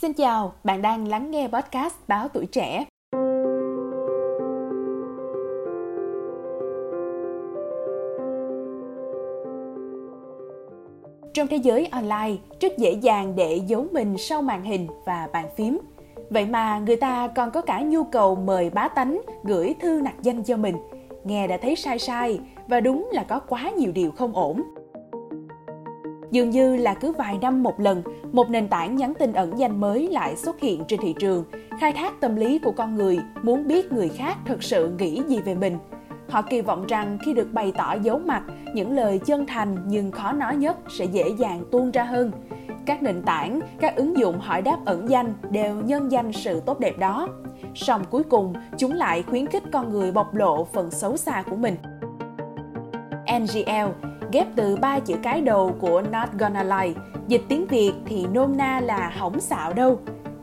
Xin chào, bạn đang lắng nghe podcast Báo Tuổi Trẻ. Trong thế giới online, rất dễ dàng để giấu mình sau màn hình và bàn phím. Vậy mà người ta còn có cả nhu cầu mời bá tánh gửi thư nặc danh cho mình. Nghe đã thấy sai sai và đúng là có quá nhiều điều không ổn. Dường như là cứ vài năm một lần, một nền tảng nhắn tin ẩn danh mới lại xuất hiện trên thị trường, khai thác tâm lý của con người, muốn biết người khác thực sự nghĩ gì về mình. Họ kỳ vọng rằng khi được bày tỏ dấu mặt, những lời chân thành nhưng khó nói nhất sẽ dễ dàng tuôn ra hơn. Các nền tảng, các ứng dụng hỏi đáp ẩn danh đều nhân danh sự tốt đẹp đó. Song cuối cùng, chúng lại khuyến khích con người bộc lộ phần xấu xa của mình. NGL ghép từ ba chữ cái đầu của Not Gonna Lie, dịch tiếng Việt thì nôm na là hỏng xạo đâu.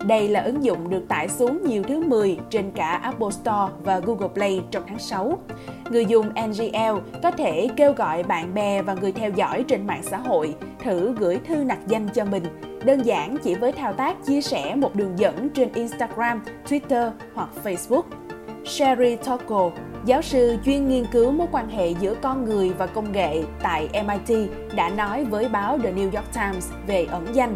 Đây là ứng dụng được tải xuống nhiều thứ 10 trên cả Apple Store và Google Play trong tháng 6. Người dùng NGL có thể kêu gọi bạn bè và người theo dõi trên mạng xã hội thử gửi thư nặc danh cho mình, đơn giản chỉ với thao tác chia sẻ một đường dẫn trên Instagram, Twitter hoặc Facebook. Sherry Tocco, giáo sư chuyên nghiên cứu mối quan hệ giữa con người và công nghệ tại MIT đã nói với báo The New York Times về ẩn danh.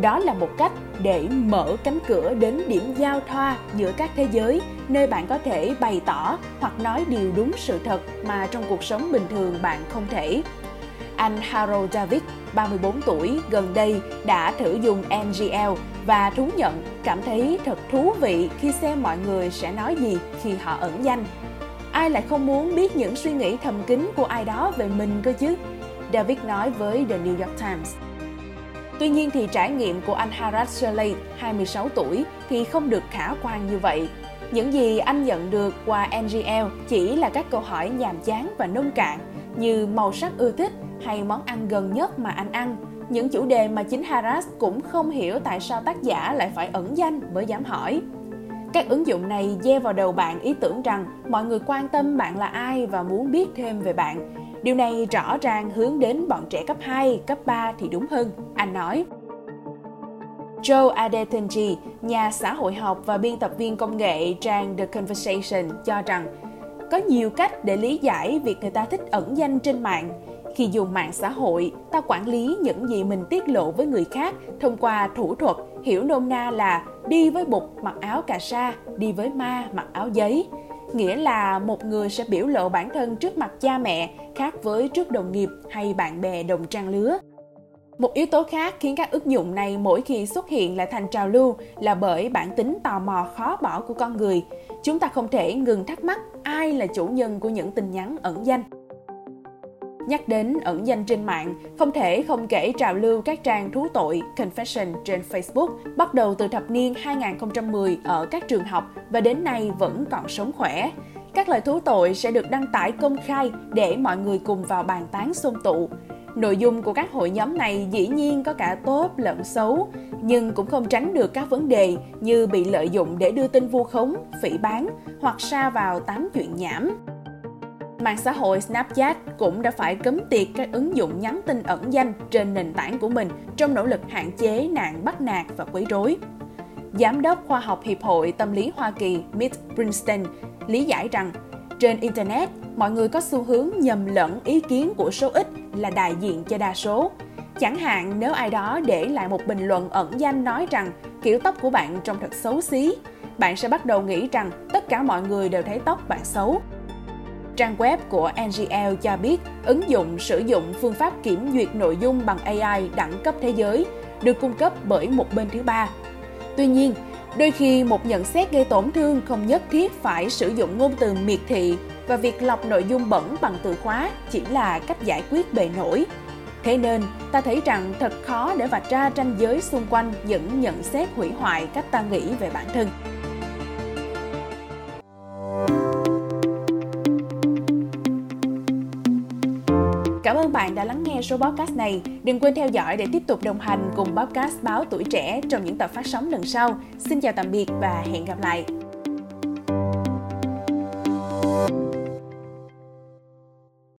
Đó là một cách để mở cánh cửa đến điểm giao thoa giữa các thế giới, nơi bạn có thể bày tỏ hoặc nói điều đúng sự thật mà trong cuộc sống bình thường bạn không thể. Anh Harold David, 34 tuổi, gần đây đã thử dùng NGL và thú nhận cảm thấy thật thú vị khi xem mọi người sẽ nói gì khi họ ẩn danh. Ai lại không muốn biết những suy nghĩ thầm kín của ai đó về mình cơ chứ? David nói với The New York Times. Tuy nhiên thì trải nghiệm của anh Harad Shirley, 26 tuổi, thì không được khả quan như vậy. Những gì anh nhận được qua NGL chỉ là các câu hỏi nhàm chán và nông cạn như màu sắc ưa thích hay món ăn gần nhất mà anh ăn. Những chủ đề mà chính Harris cũng không hiểu tại sao tác giả lại phải ẩn danh mới dám hỏi. Các ứng dụng này gieo vào đầu bạn ý tưởng rằng mọi người quan tâm bạn là ai và muốn biết thêm về bạn. Điều này rõ ràng hướng đến bọn trẻ cấp 2, cấp 3 thì đúng hơn, anh nói. Joe Adetunji, nhà xã hội học và biên tập viên công nghệ trang The Conversation cho rằng có nhiều cách để lý giải việc người ta thích ẩn danh trên mạng. Khi dùng mạng xã hội, ta quản lý những gì mình tiết lộ với người khác thông qua thủ thuật, hiểu nôm na là đi với bụt mặc áo cà sa, đi với ma mặc áo giấy. Nghĩa là một người sẽ biểu lộ bản thân trước mặt cha mẹ khác với trước đồng nghiệp hay bạn bè đồng trang lứa. Một yếu tố khác khiến các ứng dụng này mỗi khi xuất hiện lại thành trào lưu là bởi bản tính tò mò khó bỏ của con người. Chúng ta không thể ngừng thắc mắc ai là chủ nhân của những tin nhắn ẩn danh. Nhắc đến ẩn danh trên mạng, không thể không kể trào lưu các trang thú tội Confession trên Facebook bắt đầu từ thập niên 2010 ở các trường học và đến nay vẫn còn sống khỏe. Các lời thú tội sẽ được đăng tải công khai để mọi người cùng vào bàn tán xôn tụ. Nội dung của các hội nhóm này dĩ nhiên có cả tốt lẫn xấu, nhưng cũng không tránh được các vấn đề như bị lợi dụng để đưa tin vu khống, phỉ bán hoặc sa vào tám chuyện nhảm. Mạng xã hội Snapchat cũng đã phải cấm tiệt các ứng dụng nhắn tin ẩn danh trên nền tảng của mình trong nỗ lực hạn chế nạn bắt nạt và quấy rối. Giám đốc khoa học Hiệp hội Tâm lý Hoa Kỳ Mitch Princeton lý giải rằng trên Internet, mọi người có xu hướng nhầm lẫn ý kiến của số ít là đại diện cho đa số. Chẳng hạn nếu ai đó để lại một bình luận ẩn danh nói rằng kiểu tóc của bạn trông thật xấu xí, bạn sẽ bắt đầu nghĩ rằng tất cả mọi người đều thấy tóc bạn xấu. Trang web của NGL cho biết ứng dụng sử dụng phương pháp kiểm duyệt nội dung bằng AI đẳng cấp thế giới, được cung cấp bởi một bên thứ ba. Tuy nhiên, đôi khi một nhận xét gây tổn thương không nhất thiết phải sử dụng ngôn từ miệt thị và việc lọc nội dung bẩn bằng từ khóa chỉ là cách giải quyết bề nổi. Thế nên, ta thấy rằng thật khó để vạch ra ranh giới xung quanh những nhận xét hủy hoại cách ta nghĩ về bản thân. Ơn bạn đã lắng nghe số podcast này. Đừng quên theo dõi để tiếp tục đồng hành cùng podcast Báo Tuổi Trẻ trong những tập phát sóng lần sau. Xin chào tạm biệt và hẹn gặp lại.